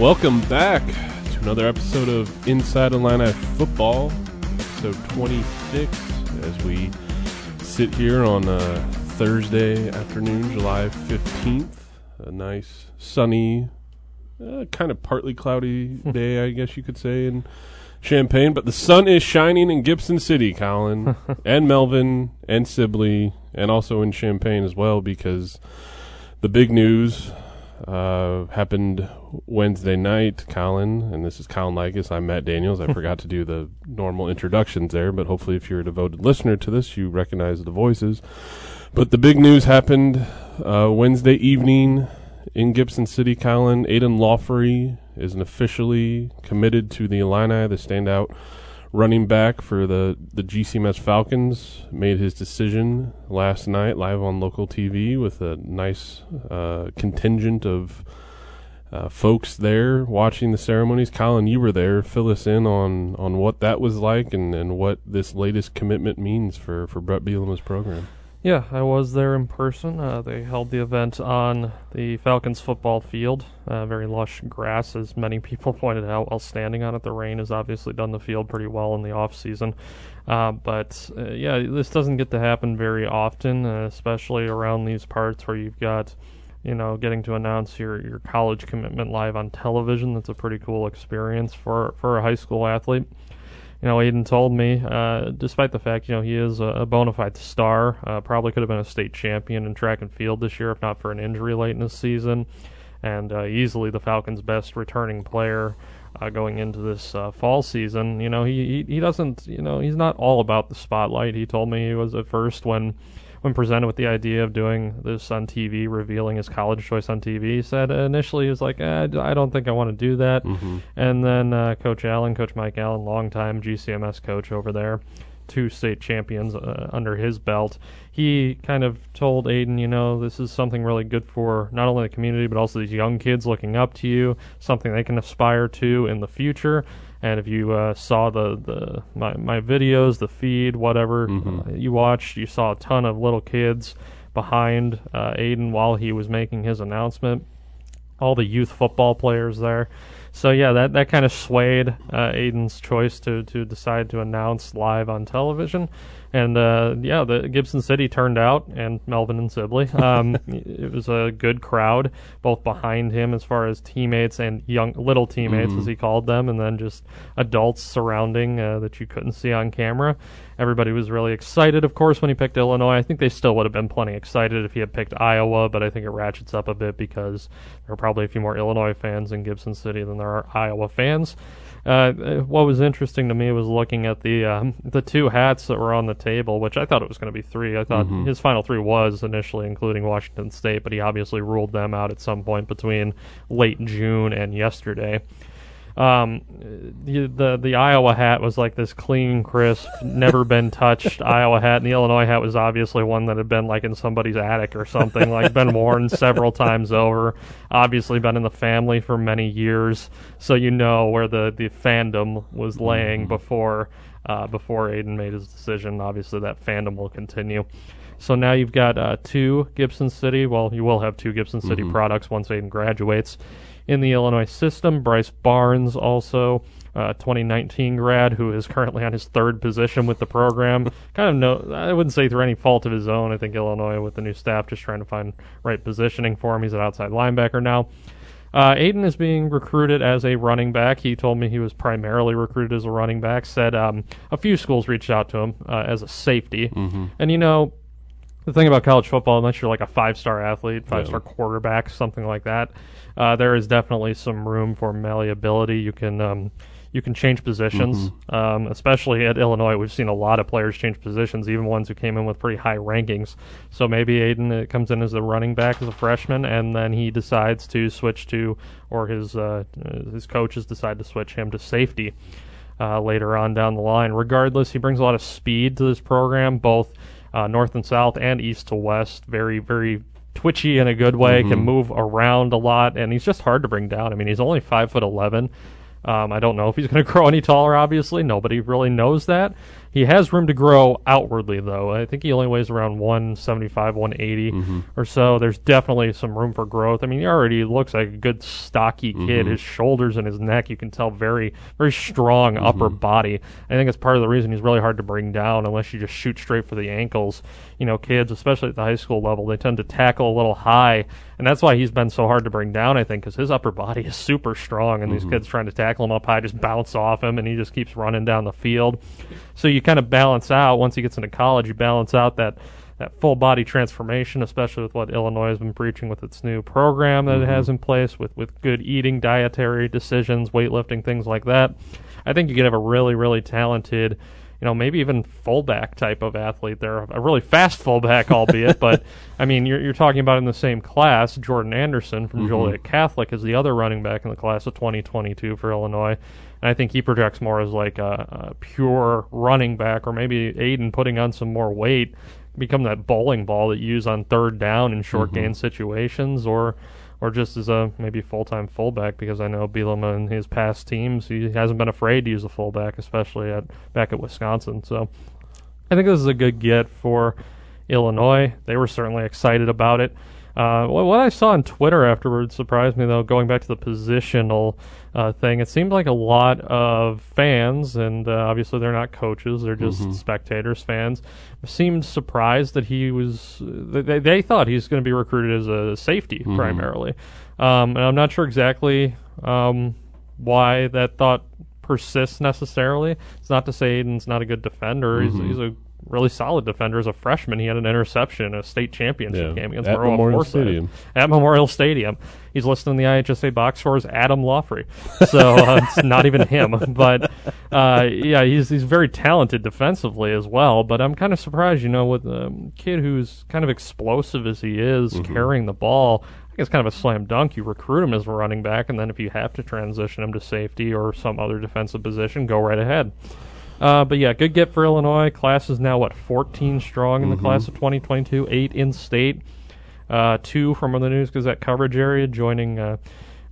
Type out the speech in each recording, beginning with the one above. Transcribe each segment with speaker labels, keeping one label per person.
Speaker 1: Welcome back to another episode of Inside Illini Football, episode 26, as we sit here on a Thursday afternoon, July 15th. A nice, sunny, uh, kind of partly cloudy day, I guess you could say, in Champaign, But the sun is shining in Gibson City, Colin, and Melvin, and Sibley, and also in Champaign as well, because the big news uh, happened Wednesday night, Colin, and this is Colin Likas. I'm Matt Daniels. I forgot to do the normal introductions there, but hopefully, if you're a devoted listener to this, you recognize the voices. But the big news happened uh, Wednesday evening in Gibson City, Colin. Aidan Laughery is an officially committed to the Illini, the standout running back for the, the GCMS Falcons, made his decision last night live on local TV with a nice uh, contingent of uh, folks there watching the ceremonies. Colin, you were there. Fill us in on, on what that was like and, and what this latest commitment means for, for Bret Bielema's program.
Speaker 2: Yeah, I was there in person. Uh, they held the event on the Falcons football field. Uh, very lush grass, as many people pointed out while standing on it. The rain has obviously done the field pretty well in the off season. Uh, but uh, yeah, this doesn't get to happen very often, uh, especially around these parts where you've got, you know, getting to announce your, your college commitment live on television. That's a pretty cool experience for for a high school athlete you know, Aidan told me, uh, despite the fact, you know, he is a, a bona fide star, uh, probably could have been a state champion in track and field this year if not for an injury late in the season, and uh, easily the Falcons' best returning player uh, going into this uh, fall season. You know, he, he he doesn't, you know, he's not all about the spotlight. He told me he was at first when when presented with the idea of doing this on TV, revealing his college choice on TV, he said initially he was like, eh, I don't think I want to do that.
Speaker 1: Mm-hmm.
Speaker 2: And then uh, Coach Allen, Coach Mike Allen, longtime GCMS coach over there, two state champions uh, under his belt, he kind of told Aidan, you know, this is something really good for not only the community, but also these young kids looking up to you, something they can aspire to in the future. And if you uh, saw the, the my, my videos, the feed, whatever
Speaker 1: Mhm.
Speaker 2: uh, you watched, you saw a ton of little kids behind uh, Aidan while he was making his announcement. All the youth football players there. So yeah, that, that kind of swayed uh, Aidan's choice to, to decide to announce live on television. And uh, yeah, the Gibson City turned out, and Melvin and Sibley. Um, it was a good crowd, both behind him as far as teammates and young little teammates,
Speaker 1: Mhm.
Speaker 2: as he called them, and then just adults surrounding uh, that you couldn't see on camera. Everybody was really excited, of course, when he picked Illinois. I think they still would have been plenty excited if he had picked Iowa, but I think it ratchets up a bit because there are probably a few more Illinois fans in Gibson City than there are Iowa fans. Uh, what was interesting to me was looking at the um, the two hats that were on the table, which I thought it was going to be three. I thought
Speaker 1: Mhm.
Speaker 2: his final three was initially including Washington State, but he obviously ruled them out at some point between late June and yesterday. Um, the, the the Iowa hat was like this clean, crisp, never been touched Iowa hat, and the Illinois hat was obviously one that had been like in somebody's attic or something, like been worn several times over. Obviously, been in the family for many years, so you know where the the fandom was laying
Speaker 1: Mhm.
Speaker 2: before uh, before Aidan made his decision. Obviously, that fandom will continue. So now you've got uh, two Gibson City. Well, you will have two Gibson City
Speaker 1: Mhm.
Speaker 2: products once Aidan graduates in the Illinois system. Bryce Barnes, also uh, 2019 grad, who is currently on his third position with the program. kind of no, I wouldn't say through any fault of his own. I think Illinois with the new staff just trying to find right positioning for him. He's an outside linebacker now. Uh, Aidan is being recruited as a running back. He told me he was primarily recruited as a running back. Said um, a few schools reached out to him uh, as a safety,
Speaker 1: Mm-hmm.
Speaker 2: and you know, the thing about college football, unless you're like a five star athlete, five star
Speaker 1: Yeah.
Speaker 2: quarterback, something like that, uh, there is definitely some room for malleability. You can um, you can change positions, um, especially at Illinois. We've seen a lot of players change positions, even ones who came in with pretty high rankings. So maybe Aidan uh, comes in as a running back as a freshman, and then he decides to switch to, or his uh, his coaches decide to switch him to safety uh, later on down the line. Regardless, he brings a lot of speed to this program, both uh, north and south and east to west. Very, very twitchy in a good way. Can
Speaker 1: Mhm.
Speaker 2: move around a lot, and he's just hard to bring down. I mean, he's only five foot eleven. Um, I don't know if he's going to grow any taller. Obviously, nobody really knows that. He has room to grow outwardly, though. I think he only weighs around 175, 180
Speaker 1: Mm-hmm.
Speaker 2: or so. There's definitely some room for growth. I mean, he already looks like a good, stocky kid.
Speaker 1: Mm-hmm.
Speaker 2: His shoulders and his neck, you can tell, very, very strong
Speaker 1: Mm-hmm.
Speaker 2: upper body. I think it's part of the reason he's really hard to bring down unless you just shoot straight for the ankles. You know, kids, especially at the high school level, they tend to tackle a little high, and that's why he's been so hard to bring down. I think because his upper body is super strong, and these kids trying to tackle him up high just bounce off him, and he just keeps running down the field. So you kind of balance out once he gets into college. You balance out that that full body transformation, especially with what Illinois has been preaching with its new program that it has mm-hmm. in place, with with good eating, dietary decisions, weightlifting, things like that. I think you could have a really, really talented, you know, maybe even fullback type of athlete there, a really fast fullback, albeit, but I mean, you're, you're talking about in the same class, Jordan Anderson from mm-hmm. Joliet Catholic is the other running back in the class of 2022 for Illinois. And I think he projects more as like a, a pure running back, or maybe Aidan putting on some more weight, become that bowling ball that you use on third down in short mm-hmm. gain situations, or or just as a maybe full time fullback because I know Bielema and his past teams he hasn't been afraid to use a fullback, especially at back at Wisconsin. So I think this is a good get for Illinois. They were certainly excited about it. Uh, what, I saw on Twitter afterwards surprised me, though. Going back to the positional uh, thing, it seemed like a lot of fans, and uh, obviously they're not coaches; they're just spectators, fans, seemed surprised that he was. They, they thought he was going to be recruited as a safety primarily, um, and I'm not sure exactly um, why that thought persists necessarily. It's not to say Aidan's not a good defender. He's, he's a really solid defender as a freshman. He had an interception in a state championship
Speaker 1: Yeah,
Speaker 2: game against
Speaker 1: at Memorial
Speaker 2: Forsyth.
Speaker 1: Stadium.
Speaker 2: At Memorial Stadium. He's listed in the IHSA box score as Adam Laughery. So uh, it's not even him. But uh, yeah, he's he's very talented defensively as well. But I'm kind of surprised, you know, with a kid who's kind of explosive as he is,
Speaker 1: Mm-hmm.
Speaker 2: carrying the ball. It's kind of a slam dunk. You recruit him as a running back, and then if you have to transition him to safety or some other defensive position, go right ahead. Uh, but yeah, good get for Illinois. Class is now what 14 strong in the class of 2022, eight in state, uh, two from the News Gazette coverage area, joining uh,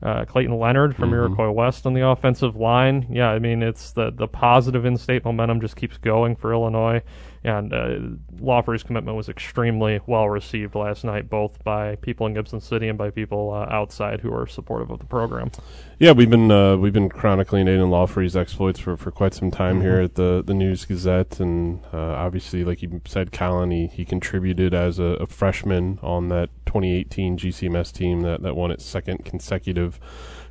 Speaker 2: uh, Clayton Leonard from Iroquois West on the offensive line. Yeah, I mean it's the the positive in-state momentum just keeps going for Illinois, and uh, Laughery's commitment was extremely well received last night, both by people in Gibson City and by people uh, outside who are supportive of the program.
Speaker 1: Yeah, we've been uh, we've been chronicling Aidan Laughery's exploits for, for quite some time here at the the News Gazette, and uh, obviously, like you said, Colin, he, he contributed as a, a freshman on that 2018 GCMS team that, that won its second consecutive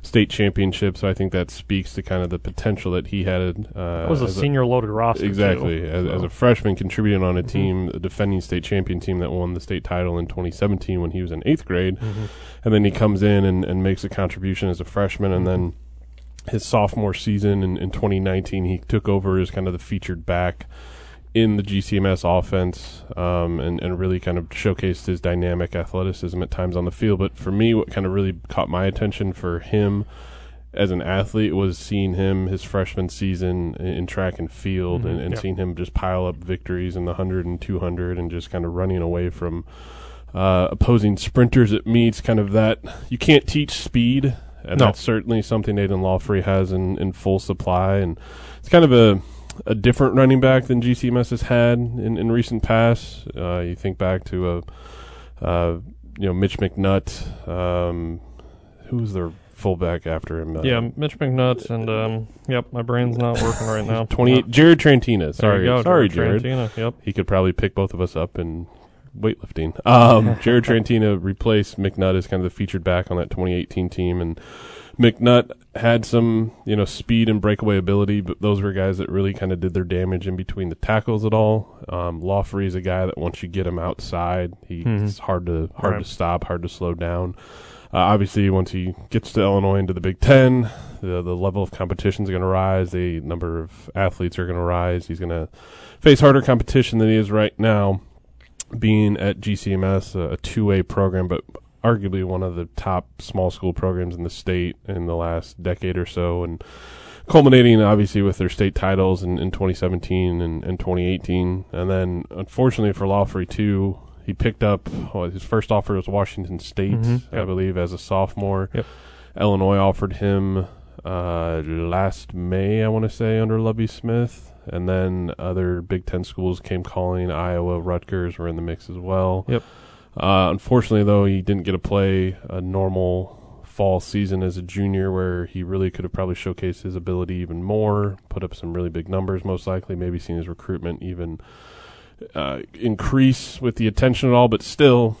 Speaker 1: state championship. So I think that speaks to kind of the potential that he had. Uh,
Speaker 2: That was a
Speaker 1: as
Speaker 2: senior loaded roster.
Speaker 1: Exactly. As, as
Speaker 2: so.
Speaker 1: a freshman, contributing on a mm-hmm. team, a defending state champion team that won the state title in 2017 when he was in eighth grade. Mm-hmm. And then he comes in and, and makes a contribution as a freshman. And mm-hmm. then his sophomore season in, in 2019, he took over as kind of the featured back in the GCMS offense um, and, and really kind of showcased his dynamic athleticism at times on the field. But for me, what kind of really caught my attention for him as an athlete was seeing him his freshman season in, track and field and, and
Speaker 2: yeah.
Speaker 1: seeing him just pile up victories in the 100 and 200 and just kind of running away from uh, opposing sprinters at meets. Kind of that you can't teach speed, and
Speaker 2: No.
Speaker 1: that's certainly something Nathan Laughery has in, in full supply. And it's kind of a a different running back than GCMS has had in, in recent past. Uh, you think back to a uh, you know Mitch McNutt. Um, who was their fullback after him? Uh,
Speaker 2: Yeah, Mitch McNutt and um, yep, my brain's not working right now.
Speaker 1: Twenty eight. Jared Trantina. Sorry,
Speaker 2: go,
Speaker 1: sorry, Jared.
Speaker 2: Trantina, Yep.
Speaker 1: He could probably pick both of us up in weightlifting. Um, Jared Trantina replaced McNutt as kind of the featured back on that 2018 team, and McNutt had some you know speed and breakaway ability, but those were guys that really kind of did their damage in between the tackles at all. Um, Laughery is a guy that once you get him outside, he's
Speaker 2: Mhm.
Speaker 1: hard to hard
Speaker 2: Right.
Speaker 1: to stop, hard to slow down. Uh, obviously, once he gets to Illinois into the Big Ten, the the level of competition is going to rise. The number of athletes are going to rise. He's going to face harder competition than he is right now. Being at GCMS, a, a two way program, but arguably one of the top small school programs in the state in the last decade or so, and culminating obviously with their state titles in, in 2017 and, and 2018. And then, unfortunately for Laughery, too, he picked up well, his first offer was Washington State,
Speaker 2: Mhm.
Speaker 1: I
Speaker 2: Yep.
Speaker 1: believe, as a sophomore.
Speaker 2: Yep.
Speaker 1: Illinois offered him uh, last May, I want to say, under Lovie Smith and then other Big Ten schools came calling. Iowa, Rutgers were in the mix as well.
Speaker 2: Yep.
Speaker 1: Uh, unfortunately, though, he didn't get to play a normal fall season as a junior, where he really could have probably showcased his ability even more, put up some really big numbers, most likely, maybe seen his recruitment even uh, increase with the attention at all. But still,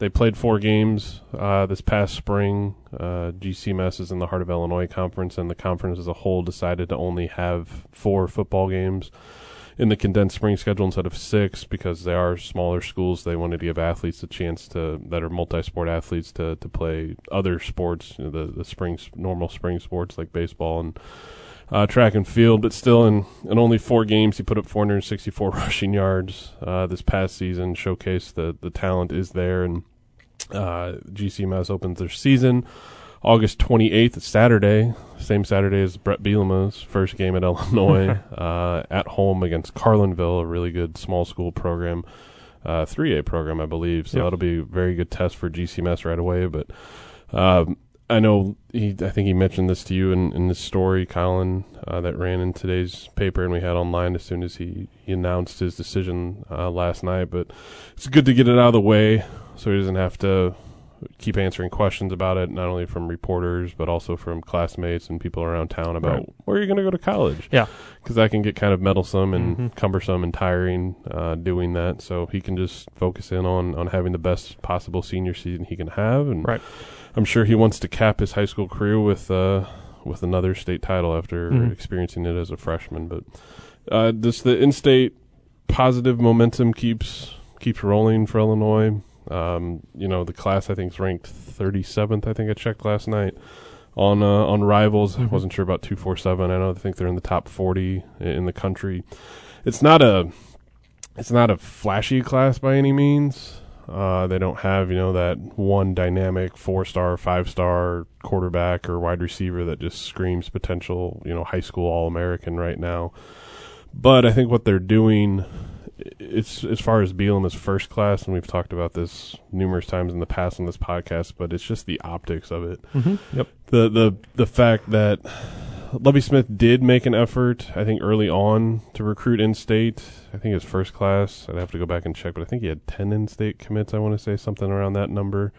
Speaker 1: they played four games uh, this past spring. Uh, GCMS is in the Heart of Illinois Conference, and the conference as a whole decided to only have four football games in the condensed spring schedule instead of six because they are smaller schools. They wanted to give athletes a chance to that are multi-sport athletes to to play other sports, you know, the the spring normal spring sports like baseball and uh, track and field. But still, in in only four games, he put up 464 rushing yards uh, this past season. Showcased the the talent is there, and uh, GCMS opens their season. August 28th, Saturday, same Saturday as Bret Bielema's first game at Illinois, uh, at home against Carlinville, a really good small school program, uh, 3A program, I believe. So
Speaker 2: Yep.
Speaker 1: that'll be a very good test for GCMS right away. But um, I know he, I think he mentioned this to you in, in this story, Colin, uh, that ran in today's paper and we had online as soon as he, he announced his decision uh, last night. But it's good to get it out of the way so he doesn't have to keep answering questions about it, not only from reporters but also from classmates and people around town about
Speaker 2: Right.
Speaker 1: where are you going to go to college.
Speaker 2: Yeah.
Speaker 1: because that can get kind of meddlesome and
Speaker 2: Mhm.
Speaker 1: cumbersome and tiring uh, doing that. So he can just focus in on on having the best possible senior season he can have, and
Speaker 2: Right.
Speaker 1: I'm sure he wants to cap his high school career with uh, with another state title after
Speaker 2: Mhm.
Speaker 1: experiencing it as a freshman. But uh, the in-state positive momentum keeps keeps rolling for Illinois. Um, you know, the class I think is ranked 37th. I think I checked last night on uh, on Rivals. I
Speaker 2: Mhm.
Speaker 1: wasn't sure about 247. I know I think they're in the top 40 in the country. It's not a it's not a flashy class by any means. Uh, they don't have you know that one dynamic four star, five star quarterback or wide receiver that just screams potential you know high school all American right now. But I think what they're doing, i- it's as far as Bielema's first class, and we've talked about this numerous times in the past on this podcast. But it's just the optics of it
Speaker 2: Mm-hmm. Yep.
Speaker 1: the the the fact that Lovie Smith did make an effort, I think, early on to recruit in state. I think his first class, I'd have to go back and check, but I think he had ten in state commits. I want to say something around that number.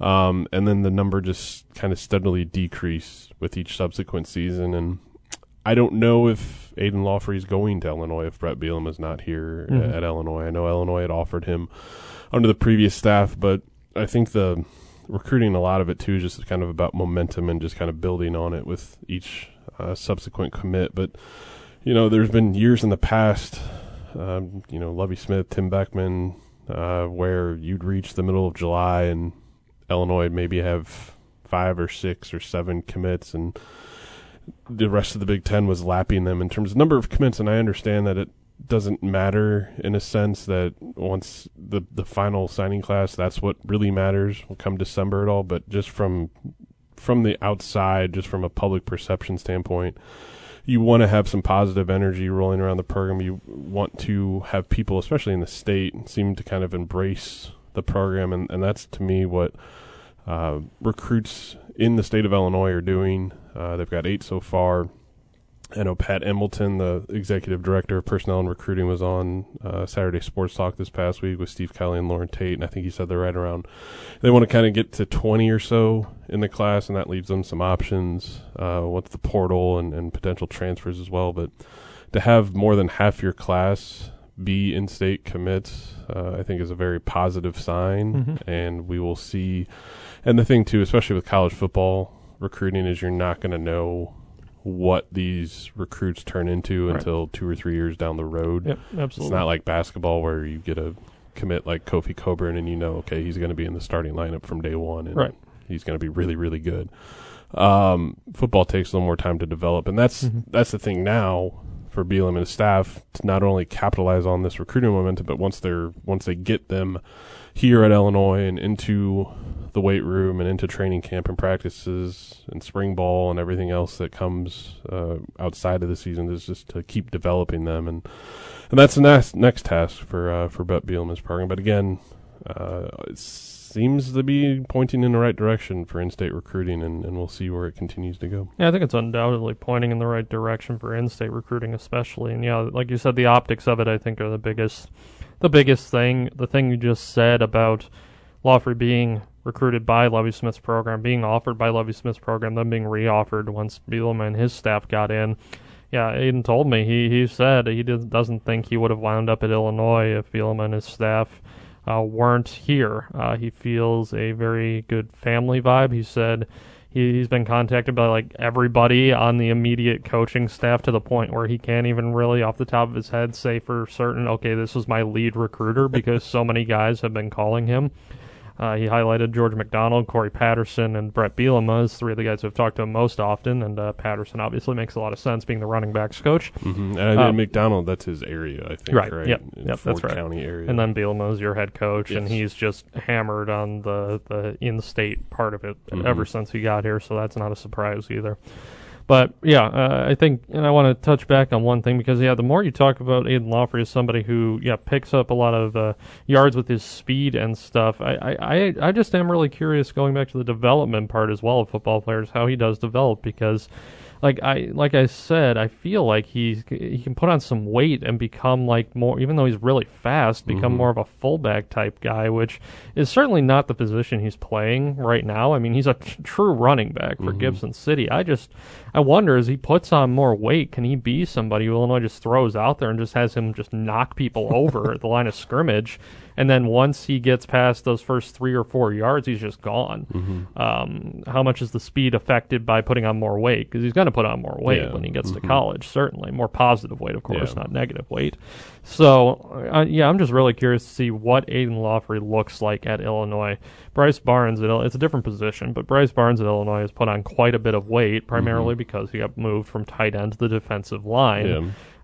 Speaker 1: Um, and then the number just kind of steadily decreased with each subsequent season. And I don't know if Aidan Laughery is going to Illinois if Bret Bielema is not here
Speaker 2: Mhm.
Speaker 1: at Illinois. I know Illinois had offered him under the previous staff, but I think the recruiting a lot of it too is just kind of about momentum and just kind of building on it with each uh, subsequent commit. But you know, there's been years in the past, um, you know, Lovie Smith, Tim Beckman, uh, where you'd reach the middle of July and Illinois maybe have five or six or seven commits and the rest of the Big Ten was lapping them in terms of number of commits, and I understand that it doesn't matter in a sense that once the the final signing class, that's what really matters Will come December at all. But just from from the outside, just from a public perception standpoint, you want to have some positive energy rolling around the program. You want to have people, especially in the state, seem to kind of embrace the program, and, and that's to me what uh, recruits in the state of Illinois are doing. Uh, they've got eight so far. I know Pat Embleton, the executive director of personnel and recruiting, was on uh, Saturday Sports Talk this past week with Steve Kelly and Loren Tate, and I think he said they're right around. They want to kind of get to 20 or so in the class, and that leaves them some options. Uh, what's the portal and, and potential transfers as well, but to have more than half your class be in-state commits, uh, I think is a very positive sign,
Speaker 2: Mhm.
Speaker 1: and we will see. And the thing too, especially with college football recruiting, is you're not going to know what these recruits turn into
Speaker 2: Right.
Speaker 1: until two or three years down the road.
Speaker 2: Yep.
Speaker 1: It's not like basketball where you get a commit like Kofi Cockburn and you know, okay, he's going to be in the starting lineup from day one, and
Speaker 2: Right.
Speaker 1: he's going to be really, really good. Um, football takes a little more time to develop, and that's
Speaker 2: Mhm.
Speaker 1: that's the thing now for Bielema and his staff to not only capitalize on this recruiting momentum, but once they're once they get them here at Illinois and into the weight room and into training camp and practices and spring ball and everything else that comes uh, outside of the season is just to keep developing them and and that's the next next task for uh, for Bret Bielema's program. But again, uh, it's seems to be pointing in the right direction for in-state recruiting, and, and we'll see where it continues to go.
Speaker 2: Yeah, I think it's undoubtedly pointing in the right direction for in-state recruiting, especially. And yeah, like you said, the optics of it, I think, are the biggest, the biggest thing. The thing you just said about Laughery being recruited by Lovie Smith's program, being offered by Lovie Smith's program, then being reoffered once Bielema and his staff got in. Yeah, Aidan told me he he said he did, doesn't think he would have wound up at Illinois if Bielema and his staff uh, weren't here. Uh, he feels a very good family vibe. He said he, he's been contacted by like everybody on the immediate coaching staff to the point where he can't even really, off the top of his head, say for certain, okay, this was my lead recruiter because so many guys have been calling him. Uh, he highlighted George McDonald, Cory Patterson, and Bret Bielema as three of the guys who have talked to him most often. And uh, Patterson obviously makes a lot of sense being the running backs coach.
Speaker 1: Mm-hmm. And um, McDonald, that's his area, I think. Right. right?
Speaker 2: Yep. Yep.
Speaker 1: Ford
Speaker 2: that's right.
Speaker 1: County area.
Speaker 2: And then Bielema is your head coach,
Speaker 1: yes.
Speaker 2: and he's just hammered on the the in-state part of it
Speaker 1: Mhm.
Speaker 2: ever since he got here. So that's not a surprise either. But yeah, uh, I think, and I want to touch back on one thing because yeah, the more you talk about Aidan Laughery as somebody who yeah picks up a lot of uh, yards with his speed and stuff, I, I I just am really curious going back to the development part as well of football players how he does develop because like I like I said, I feel like he he can put on some weight and become like more, even though he's really fast, become
Speaker 1: Mhm.
Speaker 2: more of a fullback type guy, which is certainly not the position he's playing right now. I mean, he's a true running back for
Speaker 1: Mhm.
Speaker 2: Gibson City. I just I wonder as he puts on more weight, can he be somebody who Illinois just throws out there and just has him just knock people over at the line of scrimmage, and then once he gets past those first three or four yards, he's just gone.
Speaker 1: Mhm.
Speaker 2: Um, how much is the speed affected by putting on more weight? Because he's going to put on more weight
Speaker 1: Yeah.
Speaker 2: when he gets
Speaker 1: Mhm.
Speaker 2: to college, certainly. More positive weight, of course,
Speaker 1: Yeah.
Speaker 2: not negative weight. So, uh, yeah, I'm just really curious to see what Aidan Laughery looks like at Illinois. Bryce Barnes, at, it's a different position, but Bryce Barnes at Illinois has put on quite a bit of weight, primarily because he got moved from tight end to the defensive line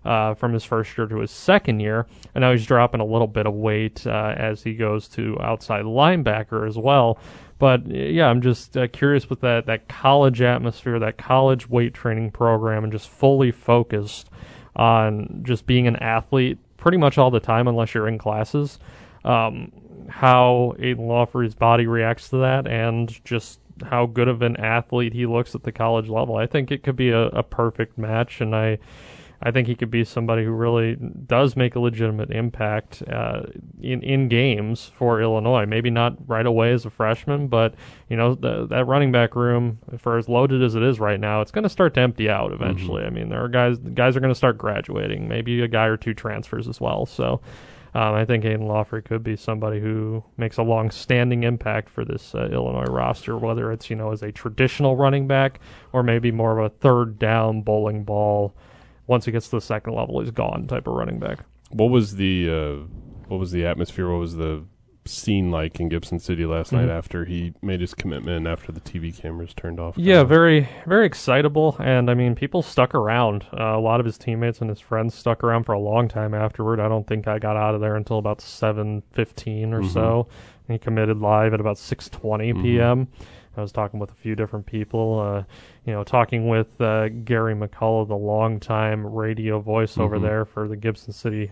Speaker 1: Yeah.
Speaker 2: uh, from his first year to his second year, and now he's dropping a little bit of weight uh, as he goes to outside linebacker as well. But yeah, I'm just uh, curious with that that college atmosphere, that college weight training program, and just fully focused on just being an athlete pretty much all the time, unless you're in classes. Um, how Aidan Laughery's body reacts to that, and just how good of an athlete he looks at the college level. I think it could be a, a perfect match, and I. I think he could be somebody who really does make a legitimate impact uh, in in games for Illinois. Maybe not right away as a freshman, but you know the, that running back room, for as loaded as it is right now, it's going to start to empty out eventually. I mean, there are guys guys are going to start graduating. Maybe a guy or two transfers as well. So. Um, I think Aidan Laughery could be somebody who makes a long-standing impact for this uh, Illinois roster, whether it's you know as a traditional running back or maybe more of a third down bowling ball once he gets to the second level, he's gone type of running back.
Speaker 1: What was the uh, what was the atmosphere? What was the scene like in Gibson City last night
Speaker 2: Mhm.
Speaker 1: after he made his commitment? After the TV cameras turned off?
Speaker 2: Yeah, very, very excitable, and I mean, people stuck around. Uh, a lot of his teammates and his friends stuck around for a long time afterward. I don't think I got out of there until about seven fifteen or
Speaker 1: Mhm.
Speaker 2: so. He committed live at about six
Speaker 1: Mhm.
Speaker 2: p.m. I was talking with a few different people. Uh, you know, talking with uh, Gary McCullough, the longtime radio voice over
Speaker 1: Mhm.
Speaker 2: there for the Gibson City.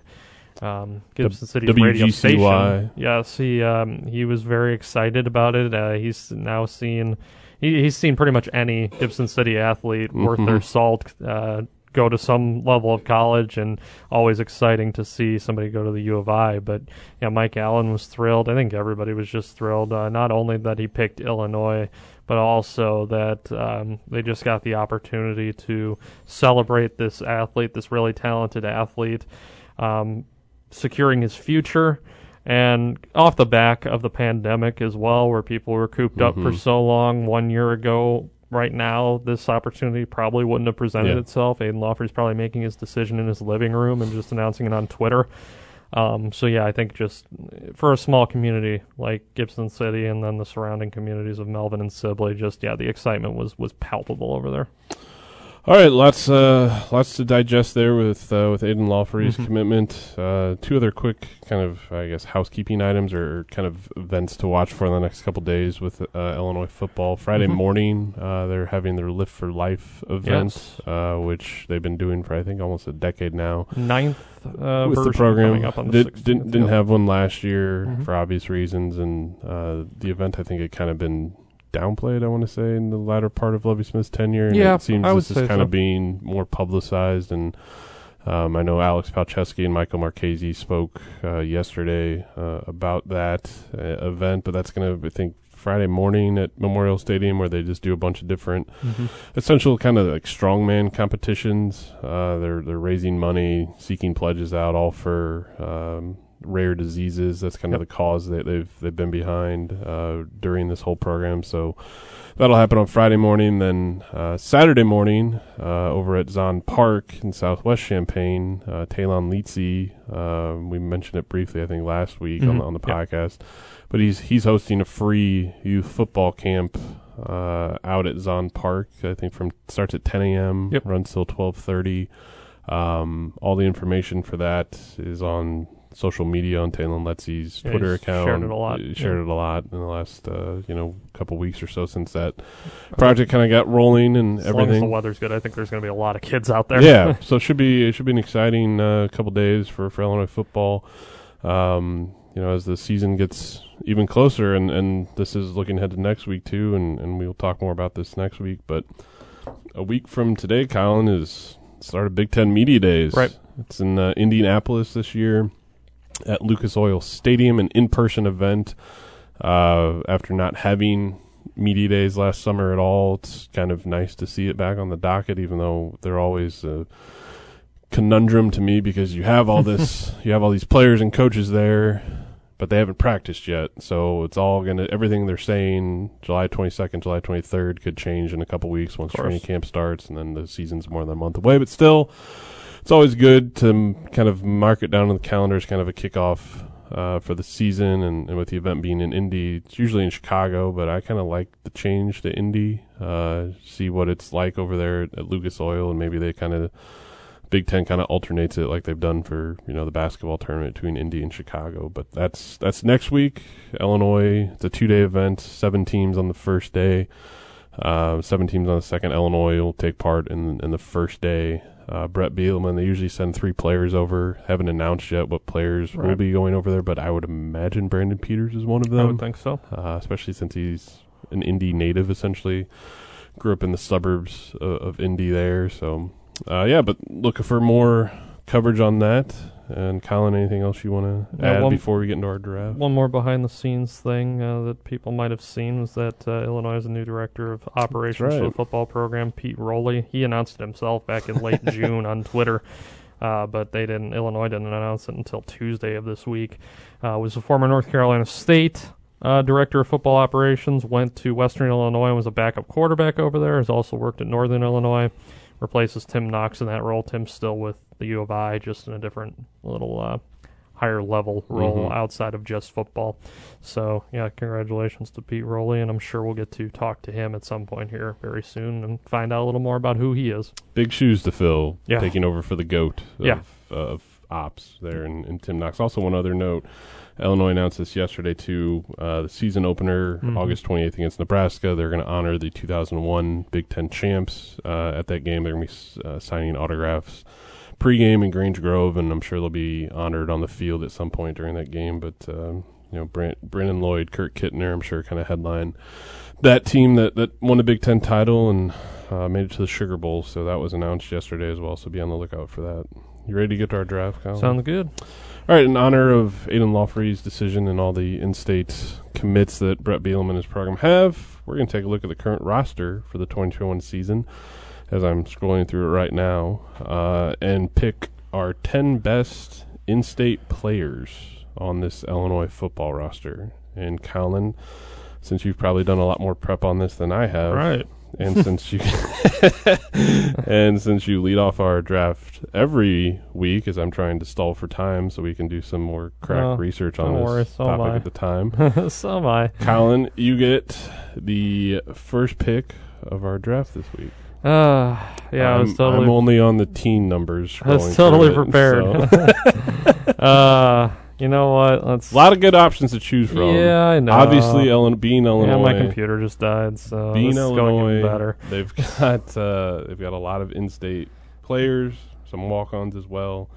Speaker 2: Um, Gibson City
Speaker 1: WGCY.
Speaker 2: radio station. Yes, he um, he was very excited about it. Uh, he's now seen he, he's seen pretty much any Gibson City athlete worth their
Speaker 1: Mhm.
Speaker 2: salt uh, go to some level of college, and always exciting to see somebody go to the U of I. But yeah, Mike Allen was thrilled. I think everybody was just thrilled. Uh, not only that he picked Illinois, but also that um, they just got the opportunity to celebrate this athlete, this really talented athlete, um, securing his future. And off the back of the pandemic as well, where people were cooped up for
Speaker 1: Mhm.
Speaker 2: so long, one year ago, right now, this opportunity probably wouldn't have presented
Speaker 1: Yeah.
Speaker 2: itself. Aidan Laughery's probably making his decision in his living room and just announcing it on Twitter. Um, so yeah, I think just for a small community like Gibson City and then the surrounding communities of Melvin and Sibley, just yeah, the excitement was was palpable over there.
Speaker 1: All right, lots uh, lots to digest there with uh, with Aidan Laughery's
Speaker 2: Mhm.
Speaker 1: commitment. Uh, two other quick kind of I guess housekeeping items or kind of events to watch for in the next couple days with uh, Illinois football. Friday
Speaker 2: Mhm.
Speaker 1: morning, uh, they're having their Lift for Life event,
Speaker 2: Yes.
Speaker 1: uh, which they've been doing for I think almost a decade now.
Speaker 2: Ninth uh,
Speaker 1: with the program,
Speaker 2: coming up on the
Speaker 1: Did,
Speaker 2: 16th.
Speaker 1: didn't didn't have one last year
Speaker 2: Mhm.
Speaker 1: for obvious reasons, and uh, the event I think it kind of been downplayed. I want to say in the latter part of Lovie Smith's tenure. And
Speaker 2: Yeah,
Speaker 1: it seems
Speaker 2: I would
Speaker 1: this is kind
Speaker 2: so.
Speaker 1: of being more publicized, and um, I know Alex Palczewski and Michael Marchese spoke uh, yesterday uh, about that uh, event, but that's going to I think. Friday morning at Memorial Stadium, where they just do a bunch of different
Speaker 2: Mhm.
Speaker 1: essential kind of like strongman competitions. Uh, they're they're raising money, seeking pledges out, all for um, rare diseases. That's kind of
Speaker 2: Yep.
Speaker 1: the cause that they've they've been behind uh, during this whole program. So that'll happen on Friday morning. Then uh, Saturday morning uh, over at Zahnd Park in Southwest Champaign, uh, Tailon Leitzsey. Uh, we mentioned it briefly, I think, last week on,
Speaker 2: Mhm.
Speaker 1: on the
Speaker 2: Yep.
Speaker 1: podcast. But he's he's hosting a free youth football camp uh, out at Zahnd Park. I think from starts at 10 a.m.
Speaker 2: Yep.
Speaker 1: runs till 12:30. Um, all the information for that is on social media on Tailon Leitzsey's
Speaker 2: Yeah,
Speaker 1: Twitter account.
Speaker 2: shared it a lot,
Speaker 1: shared
Speaker 2: yeah.
Speaker 1: it a lot in the last uh, you know couple weeks or so since that project kind of got rolling and
Speaker 2: As long as the weather's good, I think there's going to be a lot of kids out there.
Speaker 1: Yeah, so it should be it should be an exciting uh, couple days for, for Illinois football. Um, you know, as the season gets even closer, and, and this is looking ahead to next week too, and, and we'll talk more about this next week. But a week from today, Colin is start of Big Ten Media Days.
Speaker 2: Right.
Speaker 1: It's in uh, Indianapolis this year at Lucas Oil Stadium, an in-person event. Uh, after not having media days last summer at all, it's kind of nice to see it back on the docket, even though they're always a conundrum to me because you have all this, you have all these players and coaches there, but they haven't practiced yet. So it's all gonna everything they're saying July 22nd, July 23rd could change in a couple weeks once training camp starts, and then the season's more than a month away. But still, it's always good to kind of mark it down on the calendar as kind of a kickoff uh, for the season, and, and with the event being in Indy, it's usually in Chicago, but I kind of like the change to Indy. Uh, see what it's like over there at, Lucas Oil, and maybe they kind of Big Ten kind of alternates it like they've done for you know the basketball tournament between Indy and Chicago. But that's that's next week. Illinois. It's a two day event. Seven teams on the first day. Uh, seven teams on the second. Illinois will take part in in the first day. Uh, Bret Bielema. They usually send three players over. Haven't announced yet what players will be going over there, but I would imagine Brandon Peters is one of them.
Speaker 2: I would think so.
Speaker 1: uh, especially since he's an Indy native, essentially. Grew up in the suburbs of, of Indy there, so uh, yeah. But looking for more coverage on that. And Colin, anything else you want to add
Speaker 2: one-
Speaker 1: before we get into our draft?
Speaker 2: One more behind the scenes thing uh, that people might have seen was that uh, Illinois has a new director of operations for the football program, Pete Rowley. He announced it himself back in late June on Twitter, uh, but they didn't. Illinois didn't announce it until Tuesday of this week. Uh, was a former North Carolina State uh, director of football operations. Went to Western Illinois and was a backup quarterback over there. Has also worked at Northern Illinois. Replaces Tim Knox in that role. Tim's still with the U of I, just in a different little uh, higher level role
Speaker 1: Mhm.
Speaker 2: outside of just football. So yeah, congratulations to Pete Rowley, and I'm sure we'll get to talk to him at some point here very soon and find out a little more about who he is.
Speaker 1: Big shoes to fill.
Speaker 2: Yeah.
Speaker 1: Taking over for the goat of,
Speaker 2: Yeah.
Speaker 1: of ops there in, in Tim Knox. Also, one other note. Illinois announced this yesterday too. Uh, the season opener,
Speaker 2: Mhm.
Speaker 1: August 28th against Nebraska. They're going to honor the 2001 Big Ten champs uh, at that game. They're going to be uh, signing autographs pregame in Grange Grove, and I'm sure they'll be honored on the field at some point during that game. But um, you know, Brent, Brandon Lloyd, Kurt Kittner, I'm sure kind of headline that team that that won the Big Ten title and uh, made it to the Sugar Bowl. So that was announced yesterday as well. So be on the lookout for that. You ready to get to our draft, Kyle?
Speaker 2: Sounds good.
Speaker 1: All right, in honor of Aidan Laughery's decision and all the in-state commits that Bret Bielema and his program have, we're going to take a look at the current roster for the 2021 season as I'm scrolling through it right now uh, and pick our 10 best in-state players on this Illinois football roster. And Colin, since you've probably done a lot more prep on this than I have,
Speaker 2: Right.
Speaker 1: and since you and since you lead off our draft every week, as I'm trying to stall for time so we can do some more crack
Speaker 2: Oh,
Speaker 1: research on
Speaker 2: don't
Speaker 1: this
Speaker 2: worry, so
Speaker 1: topic at the time.
Speaker 2: so am I.
Speaker 1: Colin, you get the first pick of our draft this week.
Speaker 2: Uh, yeah, I was
Speaker 1: I'm,
Speaker 2: totally.
Speaker 1: I'm only on the teen numbers.
Speaker 2: I was totally
Speaker 1: through it,
Speaker 2: prepared.
Speaker 1: so.
Speaker 2: uh, you know what? Let's.
Speaker 1: a lot of good options to choose from.
Speaker 2: Yeah, I know.
Speaker 1: Obviously, Ellen, being Illinois.
Speaker 2: Yeah, my computer just died, so
Speaker 1: being
Speaker 2: this is going
Speaker 1: Illinois,
Speaker 2: better.
Speaker 1: they've got uh, they've got a lot of in-state players, some walk-ons as well.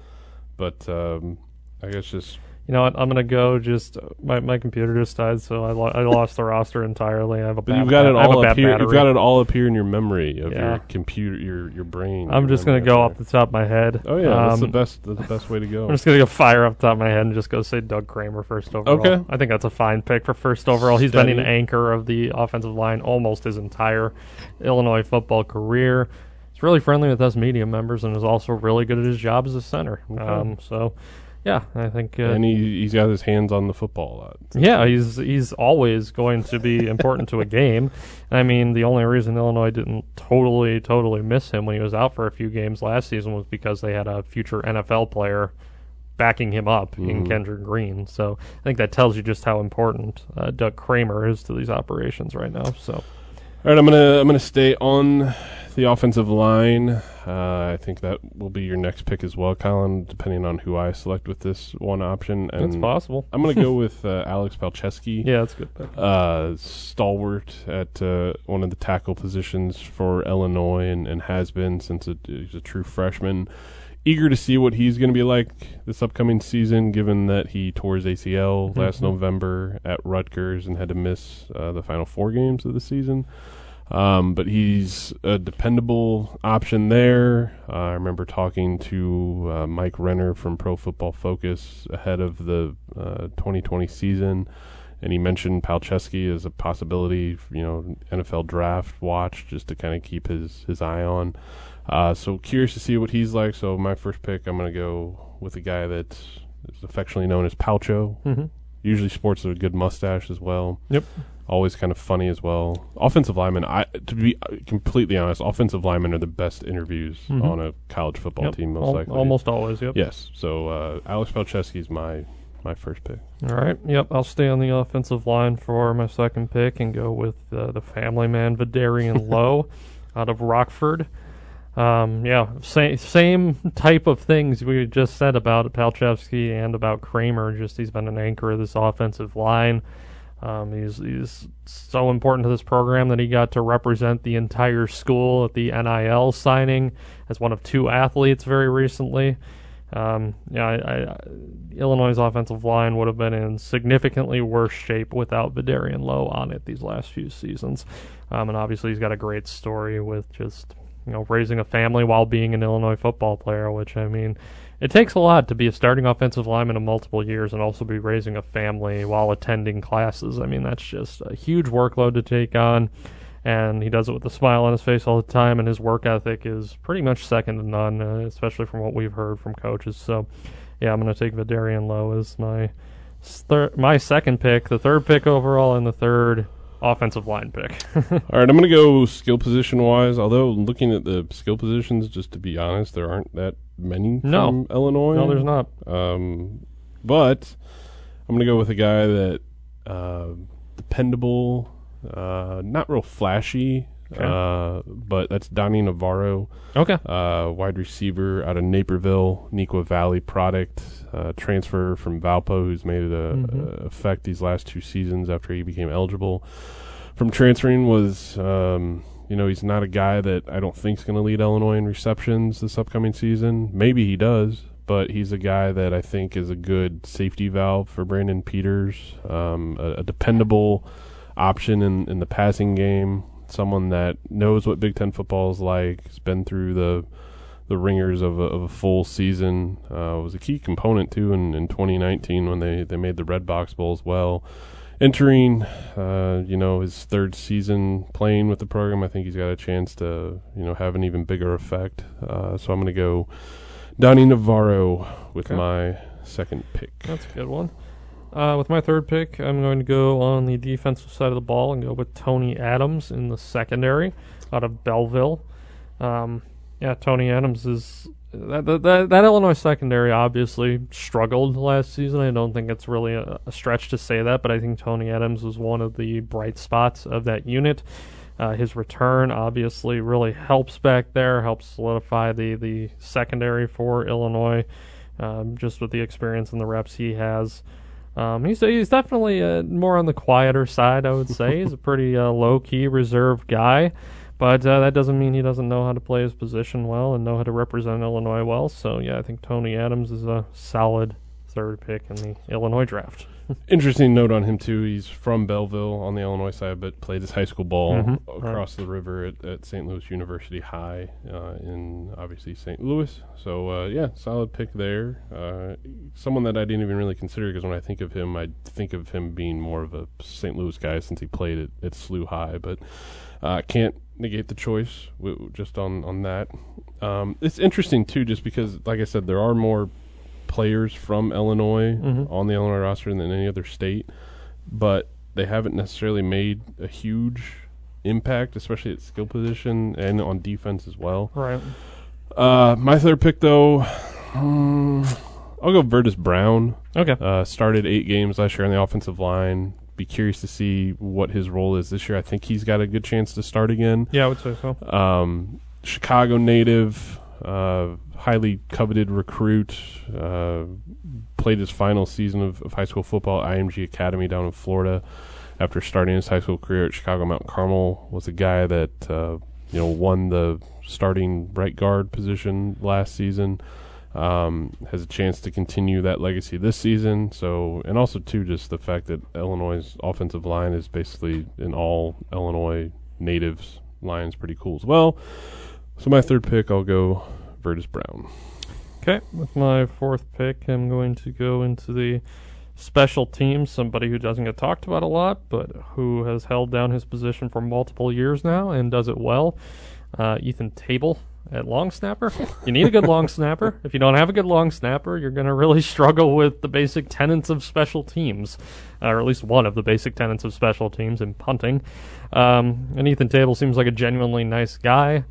Speaker 1: But um, I guess just
Speaker 2: You know what? I'm gonna go. Just my my computer just died, so I, lo- I lost the roster entirely. I have a bad
Speaker 1: you've got it
Speaker 2: ba- I have a
Speaker 1: all up here. You've got it all up here in your memory of
Speaker 2: Yeah.
Speaker 1: your computer, your your brain.
Speaker 2: I'm
Speaker 1: your
Speaker 2: just gonna go
Speaker 1: up
Speaker 2: off the top of my head.
Speaker 1: Oh yeah, that's the
Speaker 2: Um,
Speaker 1: best. That's the best way to go.
Speaker 2: I'm just gonna go fire up top of my head and just go say Doug Kramer first overall.
Speaker 1: Okay.
Speaker 2: I think that's a fine pick for first overall. He's been an anchor of the offensive line almost his entire Illinois football career. He's really friendly with us media members and is also really good at his job as a center.
Speaker 1: Okay.
Speaker 2: Um, so, yeah, I think. Uh,
Speaker 1: and he he's got his hands on the football a lot.
Speaker 2: yeah, he's he's always going to be important to a game. I mean, the only reason Illinois didn't totally totally miss him when he was out for a few games last season was because they had a future NFL player backing him up in
Speaker 1: Mhm.
Speaker 2: Kendrick Green. So I think that tells you just how important uh, Doug Kramer is to these operations right now. So
Speaker 1: right, I'm gonna I'm gonna stay on the offensive line. Uh, I think that will be your next pick as well, Colin. Depending on who I select with this one option, and
Speaker 2: it's possible.
Speaker 1: I'm gonna go with uh, Alex Palczewski.
Speaker 2: Yeah, that's good pick.
Speaker 1: uh, stalwart at uh, one of the tackle positions for Illinois and, and has been since it, he's a true freshman. Eager to see what he's going to be like this upcoming season, given that he tore his ACL last
Speaker 2: Mhm.
Speaker 1: November at Rutgers and had to miss uh, the final four games of the season. Um, but he's a dependable option there. Uh, I remember talking to uh, Mike Renner from Pro Football Focus ahead of the uh, 2020 season, and he mentioned Palczewski as a possibility. You know, NFL draft watch just to kind of keep his his eye on. Uh, so curious to see what he's like. So my first pick, I'm going to go with a guy that is affectionately known as Palcho.
Speaker 2: hmm
Speaker 1: Usually sports a good mustache as well.
Speaker 2: Yep.
Speaker 1: Always kind of funny as well. Offensive linemen, I to be completely honest, offensive linemen are the best interviews
Speaker 2: Mhm.
Speaker 1: on a college football
Speaker 2: Yep.
Speaker 1: team, most
Speaker 2: Al-
Speaker 1: likely.
Speaker 2: almost always. Yep.
Speaker 1: Yes. So uh, Alex Palczewski is my my first pick.
Speaker 2: All right. Yep. I'll stay on the offensive line for my second pick and go with uh, the family man Vederian Lowe out of Rockford. Um, yeah, same same type of things we just said about Palczewski and about Kramer. Just he's been an anchor of this offensive line. Um, he's he's so important to this program that he got to represent the entire school at the NIL signing as one of two athletes very recently. Um, yeah, I, I, Illinois' offensive line would have been in significantly worse shape without Vederian Lowe on it these last few seasons. Um, and obviously, he's got a great story with just you know raising a family while being an Illinois football player. Which I mean, it takes a lot to be a starting offensive lineman in multiple years and also be raising a family while attending classes. I mean, that's just a huge workload to take on. And he does it with a smile on his face all the time, and his work ethic is pretty much second to none, uh, especially from what we've heard from coaches. So, yeah, I'm going to take Vederian Lowe as my thir- my second pick, the third pick overall, and the third offensive line pick.
Speaker 1: All right, I'm going to go skill position wise. Although looking at the skill positions, just to be honest, there aren't that many
Speaker 2: No.
Speaker 1: from Illinois.
Speaker 2: no, there's not.
Speaker 1: Um, but I'm going to go with a guy that uh, dependable, uh, not real flashy,
Speaker 2: Okay.
Speaker 1: uh, but that's Donny Navarro,
Speaker 2: Okay.
Speaker 1: uh, wide receiver out of Naperville, Neuqua Valley product, uh, transfer from Valpo, who's made it a,
Speaker 2: Mhm.
Speaker 1: a effect these last two seasons after he became eligible. From transferring was, um, you know, he's not a guy that I don't think is going to lead Illinois in receptions this upcoming season. Maybe he does, but he's a guy that I think is a good safety valve for Brandon Peters, um, a, a dependable option in, in the passing game, someone that knows what Big Ten football is like, has been through the the ringers of a, of a full season. Uh, was a key component too in, in 2019 when they, they made the Redbox Bowl as well. Entering, uh, you know, his third season playing with the program, I think he's got a chance to, you know, have an even bigger effect. Uh, so I'm going to go Donny Navarro with
Speaker 2: Okay.
Speaker 1: my second pick.
Speaker 2: That's a good one. Uh, with my third pick, I'm going to go on the defensive side of the ball and go with Tony Adams in the secondary out of Belleville. Um, yeah, Tony Adams is that, that that Illinois secondary obviously struggled last season. I don't think it's really a, a stretch to say that, but I think Tony Adams was one of the bright spots of that unit. Uh, his return obviously really helps back there, helps solidify the, the secondary for Illinois, um, just with the experience and the reps he has. Um, he's he's definitely uh, more on the quieter side, I would say. he's a pretty uh, low key, reserved guy, but uh, that doesn't mean he doesn't know how to play his position well and know how to represent Illinois well. So yeah, I think Tony Adams is a solid third pick in the Illinois draft.
Speaker 1: Interesting note on him too. He's from Belleville on the Illinois side, but played his high school ball
Speaker 2: Mhm,
Speaker 1: across the river at, at St. Louis University High uh, in obviously St. Louis. So uh, yeah, solid pick there. Uh, someone that I didn't even really consider because when I think of him, I think of him being more of a St. Louis guy since he played at, at SLU High, but uh, can't negate the choice w- just on on that. Um, it's interesting too, just because, like I said, there are more players from Illinois
Speaker 2: Mhm.
Speaker 1: on the Illinois roster than any other state, but they haven't necessarily made a huge impact, especially at skill position and on defense as well.
Speaker 2: Right.
Speaker 1: Uh, my third pick, though, hmm, I'll go Verdis Brown.
Speaker 2: Okay.
Speaker 1: Uh, started eight games last year on the offensive line. Be curious to see what his role is this year. I think he's got a good chance to start again.
Speaker 2: Yeah, I would say so.
Speaker 1: Um, Chicago native, uh, highly coveted recruit. Uh, played his final season of, of high school football at IMG Academy down in Florida. After starting his high school career at Chicago Mount Carmel, was a guy that uh, you know won the starting right guard position last season. Um, has a chance to continue that legacy this season. So, and also too, just the fact that Illinois' offensive line is basically an all Illinois natives line is pretty cool as well. So my third pick, I'll go Verdis Brown.
Speaker 2: Okay, with my fourth pick, I'm going to go into the special teams, somebody who doesn't get talked about a lot, but who has held down his position for multiple years now and does it well. Uh, Ethan Tabel at long snapper. You need a good long snapper. If you don't have a good long snapper, you're going to really struggle with the basic tenets of special teams, uh, or at least one of the basic tenets of special teams in punting. Um, and Ethan Tabel seems like a genuinely nice guy.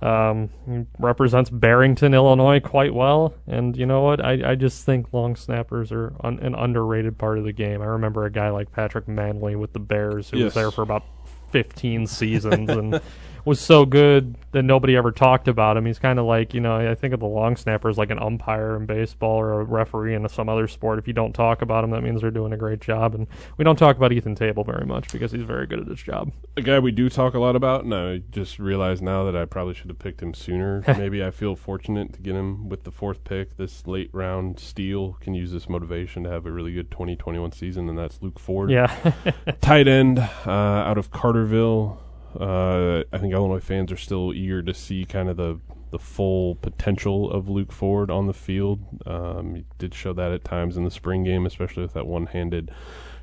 Speaker 2: Um, he represents Barrington, Illinois, quite well. And you know what? I, I just think long snappers are un- an underrated part of the game. I remember a guy like Patrick Mannelly with the Bears who
Speaker 1: Yes.
Speaker 2: was there for about 15 seasons and was so good that nobody ever talked about him. He's kind of like, you know, I think of the long snapper as like an umpire in baseball or a referee in some other sport. If you don't talk about him, that means they're doing a great job. And we don't talk about Ethan Tabel very much because he's very good at his job.
Speaker 1: A guy we do talk a lot about, and I just realized now that I probably should have picked him sooner. Maybe I feel fortunate to get him with the fourth pick. This late round steal can use this motivation to have a really good 2021 season, and that's Luke Ford.
Speaker 2: Yeah.
Speaker 1: tight end uh, out of Carterville. Uh, I think Illinois fans are still eager to see kind of the the full potential of Luke Ford on the field. Um, he did show that at times in the spring game, especially with that one-handed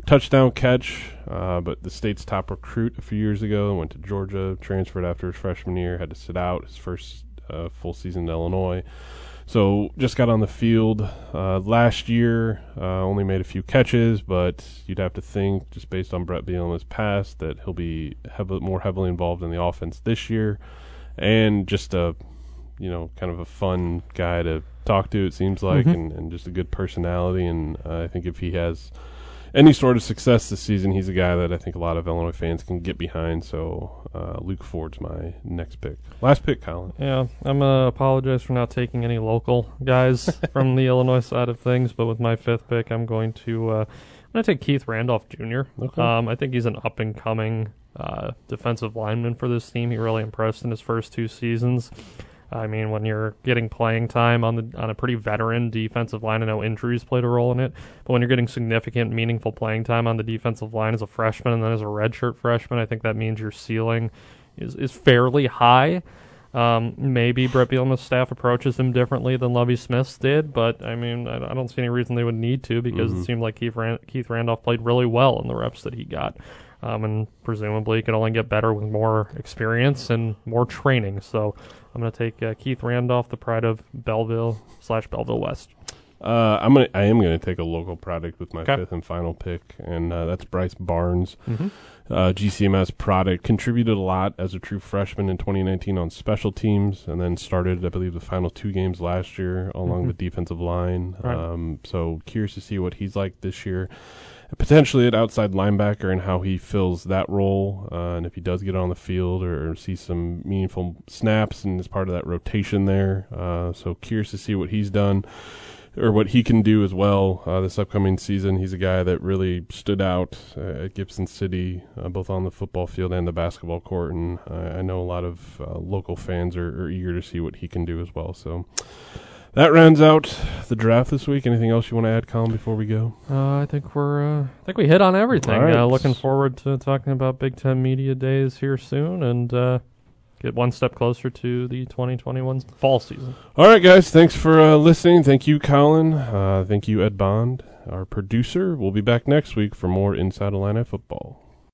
Speaker 1: touchdown catch. Uh, but the state's top recruit a few years ago went to Georgia, transferred after his freshman year, had to sit out his first uh, full season in Illinois. So just got on the field uh, last year. Uh, only made a few catches, but you'd have to think, just based on Bret Bielema's past, that he'll be heav- more heavily involved in the offense this year, and just a you know kind of a fun guy to talk to. It seems like,
Speaker 2: Mhm.
Speaker 1: and, and just a good personality. And uh, I think if he has any sort of success this season, he's a guy that I think a lot of Illinois fans can get behind. So uh, Luke Ford's my next pick. Last pick, Colin.
Speaker 2: Yeah, I'm gonna apologize for not taking any local guys from the Illinois side of things, but with my fifth pick, I'm going to uh, I'm gonna take Keith Randolph Jr.
Speaker 1: Okay.
Speaker 2: Um, I think he's an up and coming uh, defensive lineman for this team. He really impressed in his first two seasons. I mean, when you're getting playing time on the on a pretty veteran defensive line, I know injuries played a role in it, but when you're getting significant, meaningful playing time on the defensive line as a freshman and then as a redshirt freshman, I think that means your ceiling is is fairly high. Um, maybe Bret Bielema's staff approaches him differently than Lovie Smith's did, but I mean, I, I don't see any reason they would need to because
Speaker 1: Mhm.
Speaker 2: it seemed like Keith, Ran- Keith Randolph played really well in the reps that he got. Um, and presumably can only get better with more experience and more training. So I'm going to take uh, Keith Randolph, the pride of Belleville slash Belleville West.
Speaker 1: Uh, I'm gonna. I am gonna take a local product with my
Speaker 2: Okay.
Speaker 1: fifth and final pick, and uh, that's Bryce Barnes.
Speaker 2: Mm-hmm.
Speaker 1: uh, GCMS product, contributed a lot as a true freshman in 2019 on special teams, and then started, I believe, the final two games last year along
Speaker 2: Mhm.
Speaker 1: the defensive line.
Speaker 2: Right.
Speaker 1: Um, so curious to see what he's like this year. Potentially at outside linebacker and how he fills that role, uh, and if he does get on the field or, or see some meaningful snaps and is part of that rotation there. Uh, so curious to see what he's done or what he can do as well uh, this upcoming season. He's a guy that really stood out uh, at Gibson City, uh, both on the football field and the basketball court, and uh, I know a lot of uh, local fans are, are eager to see what he can do as well. So that rounds out the draft this week. Anything else you want to add, Colin, before we go?
Speaker 2: Uh, I think we're. Uh, I think we hit on everything.
Speaker 1: Right.
Speaker 2: Uh, looking forward to talking about Big Ten Media Days here soon, and uh, get one step closer to the 2021 fall season.
Speaker 1: All right, guys. Thanks for uh, listening. Thank you, Colin. Uh, thank you, Ed Bond, our producer. We'll be back next week for more Inside Illini football.